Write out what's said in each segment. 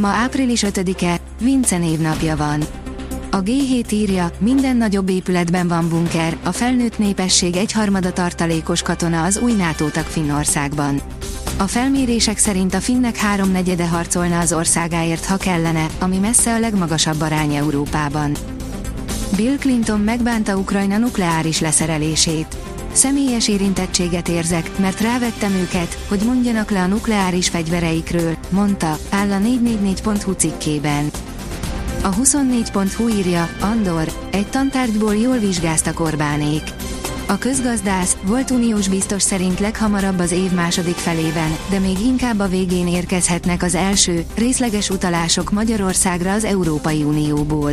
Ma április 5-e, Vince névnapja van. A G7 írja, minden nagyobb épületben van bunker, a felnőtt népesség egyharmada tartalékos katona az új NATO tag Finnországban. A felmérések szerint a finnek háromnegyede harcolna az országáért, ha kellene, ami messze a legmagasabb arány Európában. Bill Clinton megbánta Ukrajna nukleáris leszerelését. Személyes érintettséget érzek, mert rávettem őket, hogy mondjanak le a nukleáris fegyvereikről, mondta, áll a 444.hu cikkében. A 24.hu írja, Andor, egy tantárgyból jól vizsgáztak Orbánék. A közgazdász, volt uniós biztos szerint leghamarabb az év második felében, de még inkább a végén érkezhetnek az első, részleges utalások Magyarországra az Európai Unióból.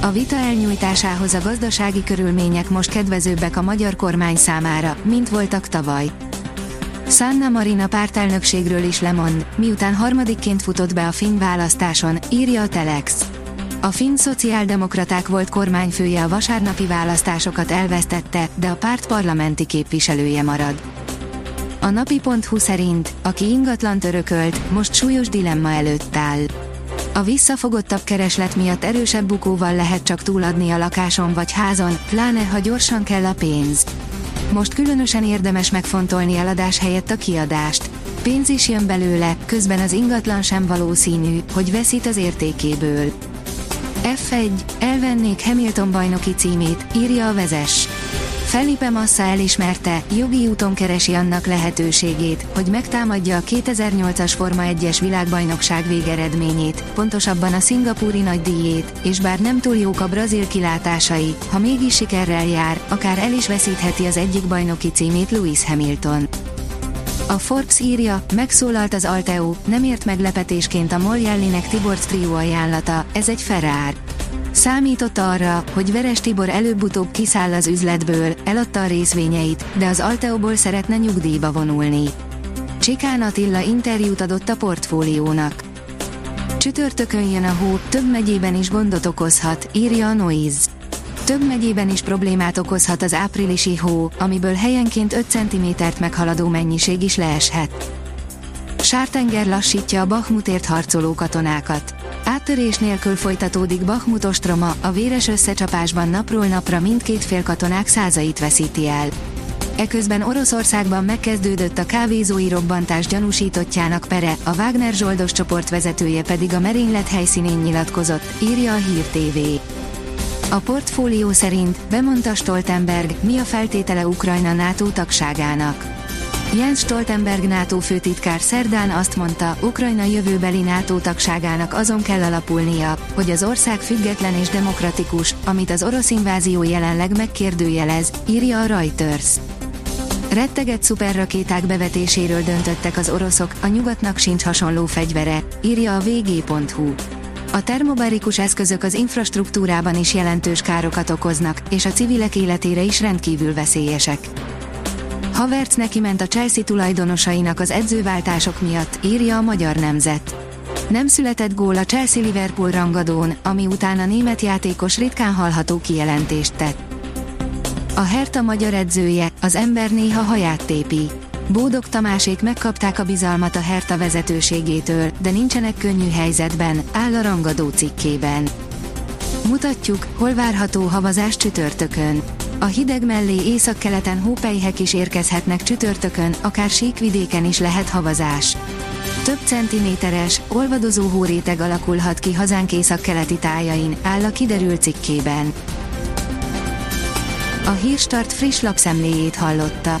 A vita elnyújtásához a gazdasági körülmények most kedvezőbbek a magyar kormány számára, mint voltak tavaly. Sanna Marina pártelnökségről is lemond, miután harmadikként futott be a finn választáson, írja a Telex. A finn szociáldemokraták volt kormányfője a vasárnapi választásokat elvesztette, de a párt parlamenti képviselője marad. A napi.hu szerint, aki ingatlan örökölt, most súlyos dilemma előtt áll. A visszafogottabb kereslet miatt erősebb bukóval lehet csak túladni a lakáson vagy házon, pláne ha gyorsan kell a pénz. Most különösen érdemes megfontolni eladás helyett a kiadást. Pénz is jön belőle, közben az ingatlan sem valószínű, hogy veszít az értékéből. F1, elvennék Hamilton bajnoki címét, írja a vezes. Felipe Massa elismerte, jogi úton keresi annak lehetőségét, hogy megtámadja a 2008-as Forma 1-es világbajnokság végeredményét, pontosabban a szingapúri nagydíjét, és bár nem túl jók a brazil kilátásai, ha mégis sikerrel jár, akár el is veszítheti az egyik bajnoki címét Lewis Hamilton. A Forbes írja, megszólalt az Alteo, nem ért meglepetésként a Moljellinek Tibor trió ajánlata, ez egy Ferrari. Számított arra, hogy Veres Tibor előbb-utóbb kiszáll az üzletből, eladta a részvényeit, de az Alteóból szeretne nyugdíjba vonulni. Csikán Attila interjút adott a portfóliónak. Csütörtökön jön a hó, több megyében is gondot okozhat, írja a Noise. Több megyében is problémát okozhat az áprilisi hó, amiből helyenként 5 cm-t meghaladó mennyiség is leeshet. Sártenger lassítja a Bachmutért harcoló katonákat. Áttörés nélkül folytatódik Bachmut ostroma, a véres összecsapásban napról napra mindkét fél katonák százait veszíti el. Eközben Oroszországban megkezdődött a kávézói robbantás gyanúsítottjának pere, a Wagner Zsoldos csoport vezetője pedig a merénylet helyszínén nyilatkozott, írja a Hír TV. A portfólió szerint bemondta Stoltenberg, mi a feltétele Ukrajna NATO tagságának. Jens Stoltenberg NATO főtitkár szerdán azt mondta, Ukrajna jövőbeli NATO tagságának azon kell alapulnia, hogy az ország független és demokratikus, amit az orosz invázió jelenleg megkérdőjelez, írja a Reuters. Retteget szuperrakéták bevetéséről döntöttek az oroszok, a nyugatnak sincs hasonló fegyvere, írja a vg.hu. A termobarikus eszközök az infrastruktúrában is jelentős károkat okoznak, és a civilek életére is rendkívül veszélyesek. Havertz neki ment a Chelsea tulajdonosainak az edzőváltások miatt, írja a Magyar Nemzet. Nem született gól a Chelsea-Liverpool rangadón, ami után a német játékos ritkán hallható kijelentést tett. A Herta magyar edzője, az ember néha haját tépi. Bódog Tamásék megkapták a bizalmat a Herta vezetőségétől, de nincsenek könnyű helyzetben, áll a rangadó cikkében. Mutatjuk, hol várható havazás csütörtökön. A hideg mellé északkeleten hópelyhek is érkezhetnek csütörtökön, akár síkvidéken is lehet havazás. Több centiméteres, olvadozó hóréteg alakulhat ki hazánk északkeleti tájain, áll a kiderült cikkében. A Hírstart friss lapszemléjét hallotta.